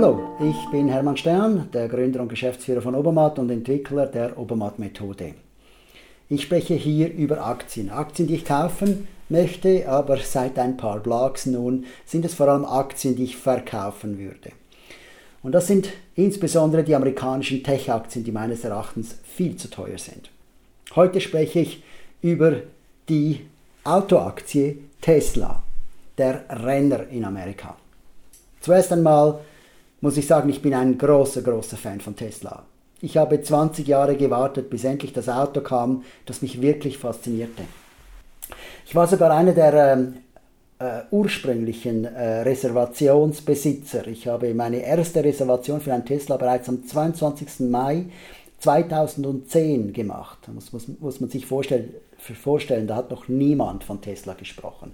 Hallo, ich bin Hermann Stern, der Gründer und Geschäftsführer von Obermatt und Entwickler der Obermatt-Methode. Ich spreche hier über Aktien. Aktien, die ich kaufen möchte, aber seit ein paar Blogs nun sind es vor allem Aktien, die ich verkaufen würde. Und das sind insbesondere die amerikanischen Tech-Aktien, die meines Erachtens viel zu teuer sind. Heute spreche ich über die Autoaktie Tesla, der Renner in Amerika. Zuerst einmal muss ich sagen, ich bin ein großer, großer Fan von Tesla. Ich habe 20 Jahre gewartet, bis endlich das Auto kam, das mich wirklich faszinierte. Ich war sogar einer der ähm, äh, ursprünglichen äh, Reservationsbesitzer. Ich habe meine erste Reservation für einen Tesla bereits am 22. Mai 2010 gemacht. Da muss, muss, muss man sich vorstellen, vorstellen, da hat noch niemand von Tesla gesprochen.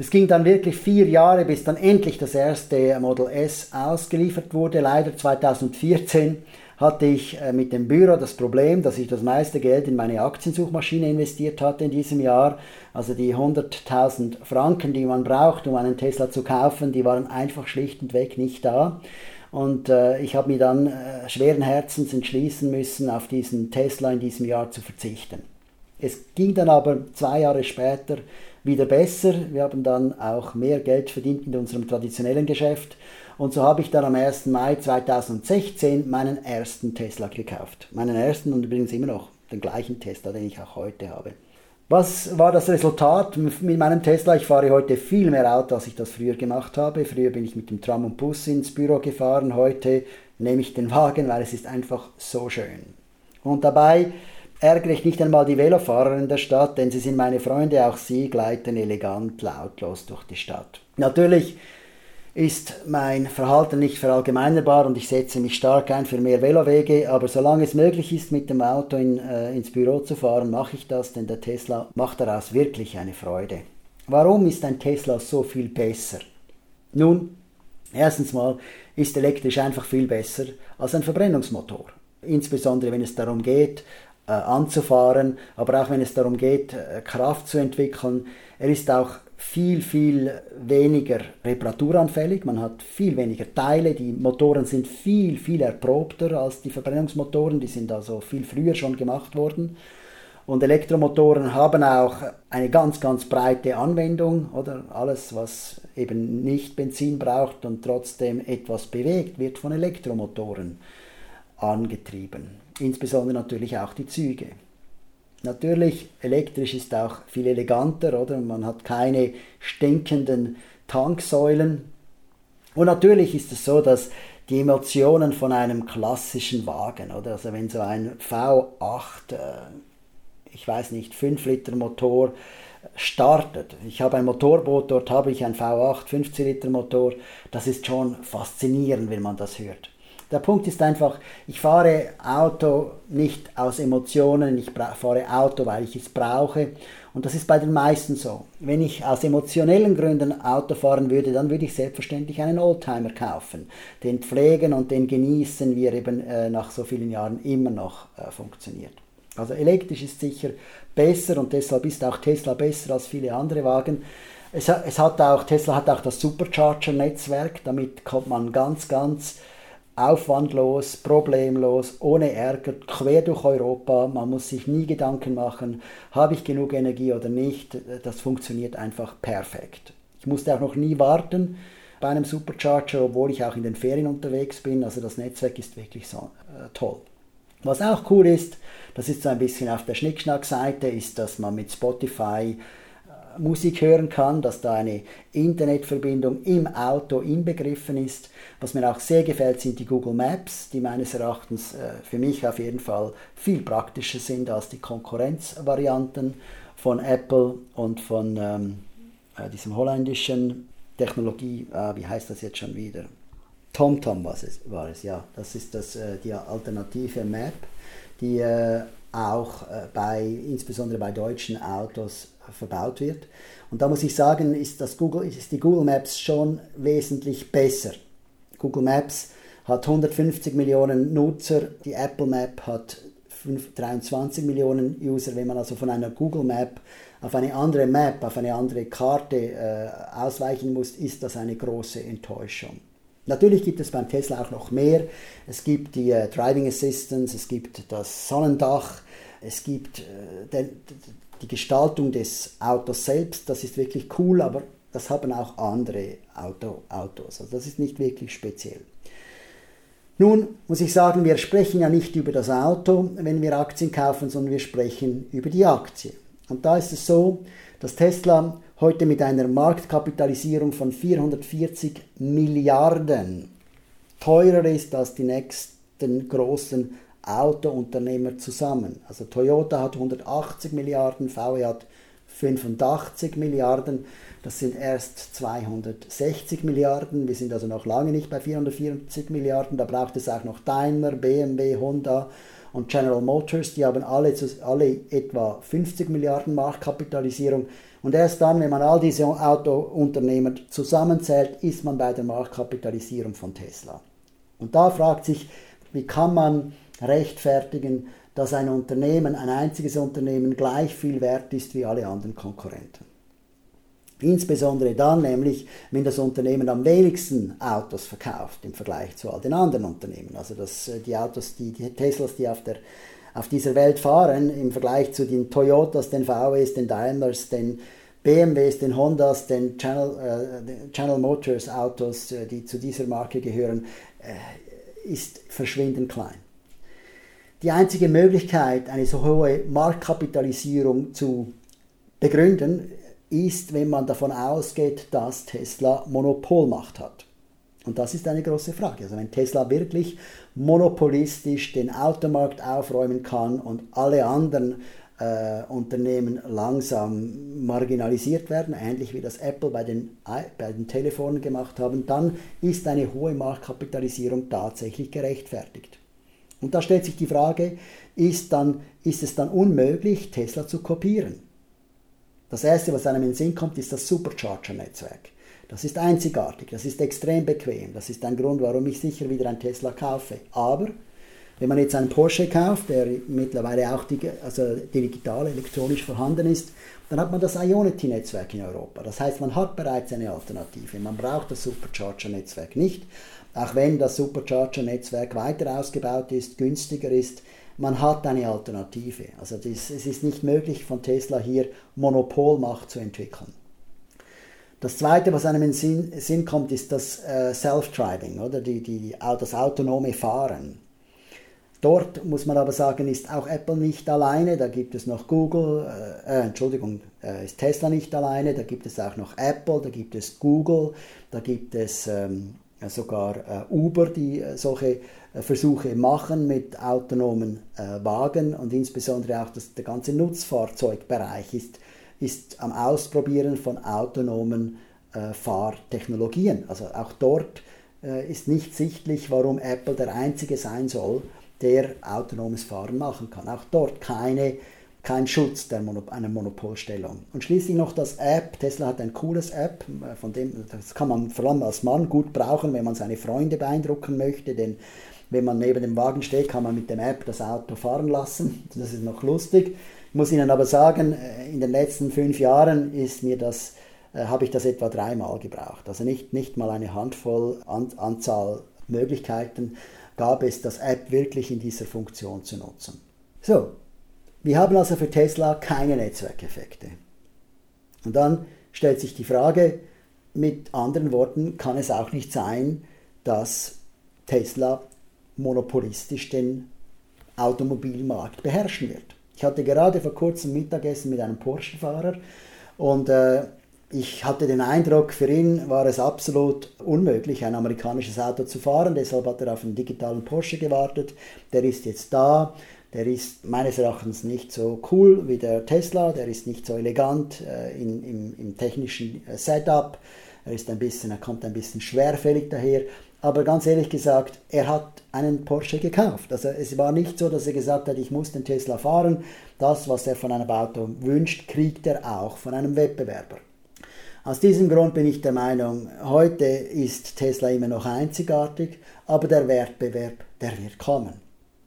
Es ging dann wirklich vier Jahre, bis dann endlich das erste Model S ausgeliefert wurde. Leider 2014 hatte ich äh, mit dem Büro das Problem, dass ich das meiste Geld in meine Aktiensuchmaschine investiert hatte in diesem Jahr. Also die 100.000 Franken, die man braucht, um einen Tesla zu kaufen, die waren einfach schlicht und weg nicht da. Und äh, ich habe mir dann äh, schweren Herzens entschließen müssen, auf diesen Tesla in diesem Jahr zu verzichten. Es ging dann aber zwei Jahre später wieder besser. Wir haben dann auch mehr Geld verdient in unserem traditionellen Geschäft. Und so habe ich dann am 1. Mai 2016 meinen ersten Tesla gekauft. Meinen ersten und übrigens immer noch den gleichen Tesla, den ich auch heute habe. Was war das Resultat mit meinem Tesla? Ich fahre heute viel mehr Auto, als ich das früher gemacht habe. Früher bin ich mit dem Tram und Bus ins Büro gefahren. Heute nehme ich den Wagen, weil es ist einfach so schön. Und dabei ärgere ich nicht einmal die Velofahrer in der Stadt, denn sie sind meine Freunde, auch sie gleiten elegant lautlos durch die Stadt. Natürlich ist mein Verhalten nicht verallgemeinerbar und ich setze mich stark ein für mehr Velowege, aber solange es möglich ist, mit dem Auto in, äh, ins Büro zu fahren, mache ich das, denn der Tesla macht daraus wirklich eine Freude. Warum ist ein Tesla so viel besser? Nun, erstens mal ist elektrisch einfach viel besser als ein Verbrennungsmotor. Insbesondere wenn es darum geht, anzufahren, aber auch wenn es darum geht, äh, Kraft zu entwickeln. Er ist auch viel, viel weniger reparaturanfällig, man hat viel weniger Teile, die Motoren sind viel, viel erprobter als die Verbrennungsmotoren, die sind also viel früher schon gemacht worden. Und Elektromotoren haben auch eine ganz, ganz breite Anwendung, oder? Alles, was eben nicht Benzin braucht und trotzdem etwas bewegt, wird von Elektromotoren angetrieben insbesondere natürlich auch die Züge. Natürlich, elektrisch ist auch viel eleganter, oder? Man hat keine stinkenden Tanksäulen. Und natürlich ist es so, dass die Emotionen von einem klassischen Wagen, oder? Also wenn so ein V8, äh, ich weiß nicht, 5 Liter Motor startet. Ich habe ein Motorboot, dort habe ich ein V8 15 Liter Motor. Das ist schon faszinierend, wenn man das hört. Der Punkt ist einfach, ich fahre Auto nicht aus Emotionen, ich fahre Auto, weil ich es brauche. Und das ist bei den meisten so. Wenn ich aus emotionellen Gründen Auto fahren würde, dann würde ich selbstverständlich einen Oldtimer kaufen. Den pflegen und den genießen, wie er eben äh, nach so vielen Jahren immer noch äh, funktioniert. Also elektrisch ist sicher besser und deshalb ist auch Tesla besser als viele andere Wagen. Es, es hat auch, Tesla hat auch das Supercharger-Netzwerk, damit kommt man ganz, ganz aufwandlos, problemlos, ohne Ärger, quer durch Europa. Man muss sich nie Gedanken machen, habe ich genug Energie oder nicht. Das funktioniert einfach perfekt. Ich musste auch noch nie warten bei einem Supercharger, obwohl ich auch in den Ferien unterwegs bin. Also das Netzwerk ist wirklich so äh, toll. Was auch cool ist, das ist so ein bisschen auf der Schnickschnack-Seite, ist, dass man mit Spotify Musik hören kann, dass da eine Internetverbindung im Auto inbegriffen ist. Was mir auch sehr gefällt, sind die Google Maps, die meines Erachtens äh, für mich auf jeden Fall viel praktischer sind als die Konkurrenzvarianten von Apple und von ähm, äh, diesem holländischen Technologie, äh, wie heißt das jetzt schon wieder? TomTom war es, war es ja. Das ist das, äh, die alternative Map, die äh, auch äh, bei, insbesondere bei deutschen Autos verbaut wird. Und da muss ich sagen, ist, das Google, ist die Google Maps schon wesentlich besser. Google Maps hat 150 Millionen Nutzer, die Apple Map hat 23 Millionen User. Wenn man also von einer Google Map auf eine andere Map, auf eine andere Karte äh, ausweichen muss, ist das eine große Enttäuschung. Natürlich gibt es beim Tesla auch noch mehr. Es gibt die äh, Driving Assistance, es gibt das Sonnendach, es gibt äh, den, die Gestaltung des Autos selbst. Das ist wirklich cool, aber das haben auch andere Auto, Autos. Also das ist nicht wirklich speziell. Nun muss ich sagen, wir sprechen ja nicht über das Auto, wenn wir Aktien kaufen, sondern wir sprechen über die Aktie. Und da ist es so, dass Tesla heute mit einer Marktkapitalisierung von 440 Milliarden teurer ist als die nächsten großen Autounternehmer zusammen. Also Toyota hat 180 Milliarden, VW hat 85 Milliarden. Das sind erst 260 Milliarden. Wir sind also noch lange nicht bei 440 Milliarden. Da braucht es auch noch Daimler, BMW, Honda und General Motors. Die haben alle, alle etwa 50 Milliarden Marktkapitalisierung. Und erst dann, wenn man all diese Autounternehmer zusammenzählt, ist man bei der Marktkapitalisierung von Tesla. Und da fragt sich, wie kann man rechtfertigen, dass ein Unternehmen, ein einziges Unternehmen gleich viel wert ist wie alle anderen Konkurrenten. Insbesondere dann nämlich, wenn das Unternehmen am wenigsten Autos verkauft im Vergleich zu all den anderen Unternehmen. Also dass äh, die Autos, die, die Teslas, die auf, der, auf dieser Welt fahren, im Vergleich zu den Toyotas, den VWs, den Daimlers, den BMWs, den Hondas, den Channel, äh, Channel Motors Autos, äh, die zu dieser Marke gehören, äh, ist verschwindend klein. Die einzige Möglichkeit, eine so hohe Marktkapitalisierung zu begründen, ist, wenn man davon ausgeht, dass Tesla Monopolmacht hat. Und das ist eine große Frage. Also wenn Tesla wirklich monopolistisch den Automarkt aufräumen kann und alle anderen äh, Unternehmen langsam marginalisiert werden, ähnlich wie das Apple bei den, bei den Telefonen gemacht haben, dann ist eine hohe Marktkapitalisierung tatsächlich gerechtfertigt. Und da stellt sich die Frage, ist, dann, ist es dann unmöglich, Tesla zu kopieren? Das erste, was einem in den Sinn kommt, ist das Supercharger-Netzwerk. Das ist einzigartig, das ist extrem bequem, das ist ein Grund, warum ich sicher wieder ein Tesla kaufe. Aber wenn man jetzt einen Porsche kauft, der mittlerweile auch die, also digital elektronisch vorhanden ist, dann hat man das Ionity-Netzwerk in Europa. Das heißt, man hat bereits eine Alternative. Man braucht das Supercharger-Netzwerk nicht, auch wenn das Supercharger-Netzwerk weiter ausgebaut ist, günstiger ist man hat eine Alternative. Also das, es ist nicht möglich, von Tesla hier Monopolmacht zu entwickeln. Das Zweite, was einem in Sinn, Sinn kommt, ist das äh, Self-Driving, oder? Die, die, das autonome Fahren. Dort muss man aber sagen, ist auch Apple nicht alleine, da gibt es noch Google, äh, äh, Entschuldigung, äh, ist Tesla nicht alleine, da gibt es auch noch Apple, da gibt es Google, da gibt es ähm, sogar äh, Uber, die äh, solche äh, Versuche machen mit autonomen Wagen. Und insbesondere auch das, der ganze Nutzfahrzeugbereich ist, ist am Ausprobieren von autonomen äh, Fahrtechnologien. Also auch dort äh, ist nicht sichtlich, warum Apple der einzige sein soll, der autonomes Fahren machen kann. Auch dort keine kein Schutz der Monop einer Monopolstellung. Und schließlich noch das App. Tesla hat ein cooles App, von dem das kann man vor allem als Mann gut brauchen, wenn man seine Freunde beeindrucken möchte, denn wenn man neben dem Wagen steht, kann man mit dem App das Auto fahren lassen. Das ist noch lustig. Ich muss Ihnen aber sagen, äh, in den letzten fünf Jahren ist mir das, äh, habe ich das etwa dreimal gebraucht. Also nicht, nicht mal eine Handvoll An Anzahl Möglichkeiten gab es, das App wirklich in dieser Funktion zu nutzen. So, wir haben also für Tesla keine Netzwerkeffekte. Und dann stellt sich die Frage, mit anderen Worten kann es auch nicht sein, dass Tesla monopolistisch den Automobilmarkt beherrschen wird. Ich hatte gerade vor kurzem Mittagessen mit einem Porsche-Fahrer und äh, ich hatte den Eindruck, für ihn war es absolut unmöglich, ein amerikanisches Auto zu fahren. Deshalb hat er auf einen digitalen Porsche gewartet. Der ist jetzt da. Der ist meines Erachtens nicht so cool wie der Tesla. Der ist nicht so elegant äh, in, im, im, technischen äh, Setup. Er, ist ein bisschen, er kommt ein bisschen schwerfällig daher. Aber ganz ehrlich gesagt, er hat einen Porsche gekauft. Also es war nicht so, dass er gesagt hat, ich muss den Tesla fahren. Das, was er von einem Auto wünscht, kriegt er auch von einem Wettbewerber. Aus diesem Grund bin ich der Meinung, heute ist Tesla immer noch einzigartig, aber der Wettbewerb, der wird kommen.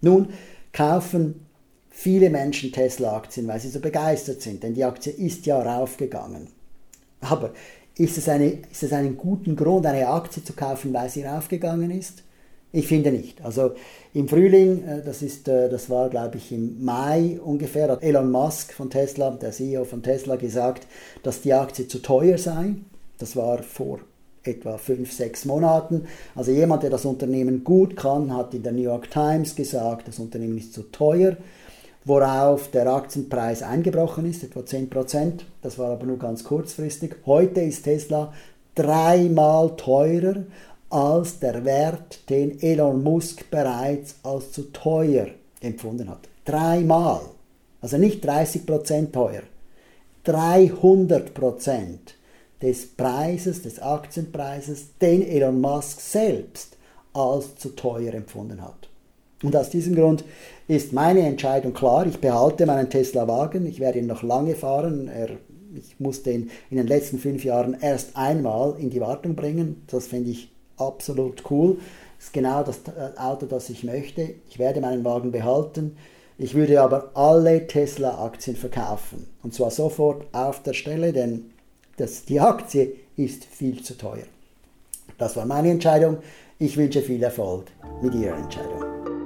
Nun kaufen viele Menschen Tesla-Aktien, weil sie so begeistert sind, denn die Aktie ist ja raufgegangen. Aber ist es, eine, ist es einen guten Grund, eine Aktie zu kaufen, weil sie raufgegangen ist? Ich finde nicht. Also im Frühling, äh, das, ist, äh, das war glaube ich im Mai ungefähr, hat Elon Musk von Tesla, der CEO von Tesla, gesagt, dass die Aktie zu teuer sei. Das war vor etwa fünf, sechs Monaten. Also jemand, der das Unternehmen gut kann, hat in der New York Times gesagt, das Unternehmen ist zu teuer, worauf der Aktienpreis eingebrochen ist, etwa 10%. Das war aber nur ganz kurzfristig. Heute ist Tesla dreimal teurer als der Wert, den Elon Musk bereits als zu teuer empfunden hat. Dreimal. Also nicht 30% teuer. 300% des Preises, des Aktienpreises, den Elon Musk selbst als zu teuer empfunden hat. Und aus diesem Grund ist meine Entscheidung klar. Ich behalte meinen Tesla-Wagen. Ich werde ihn noch lange fahren. Er, ich musste ihn in den letzten fünf Jahren erst einmal in die Wartung bringen. Das finde ich absolut cool. Das ist genau das äh, Auto, das ich möchte. Ich werde meinen Wagen behalten. Ich würde aber alle Tesla-Aktien verkaufen. Und zwar sofort auf der Stelle, denn das, die Aktie ist viel zu teuer. Das war meine Entscheidung. Ich wünsche viel Erfolg mit Ihrer Entscheidung.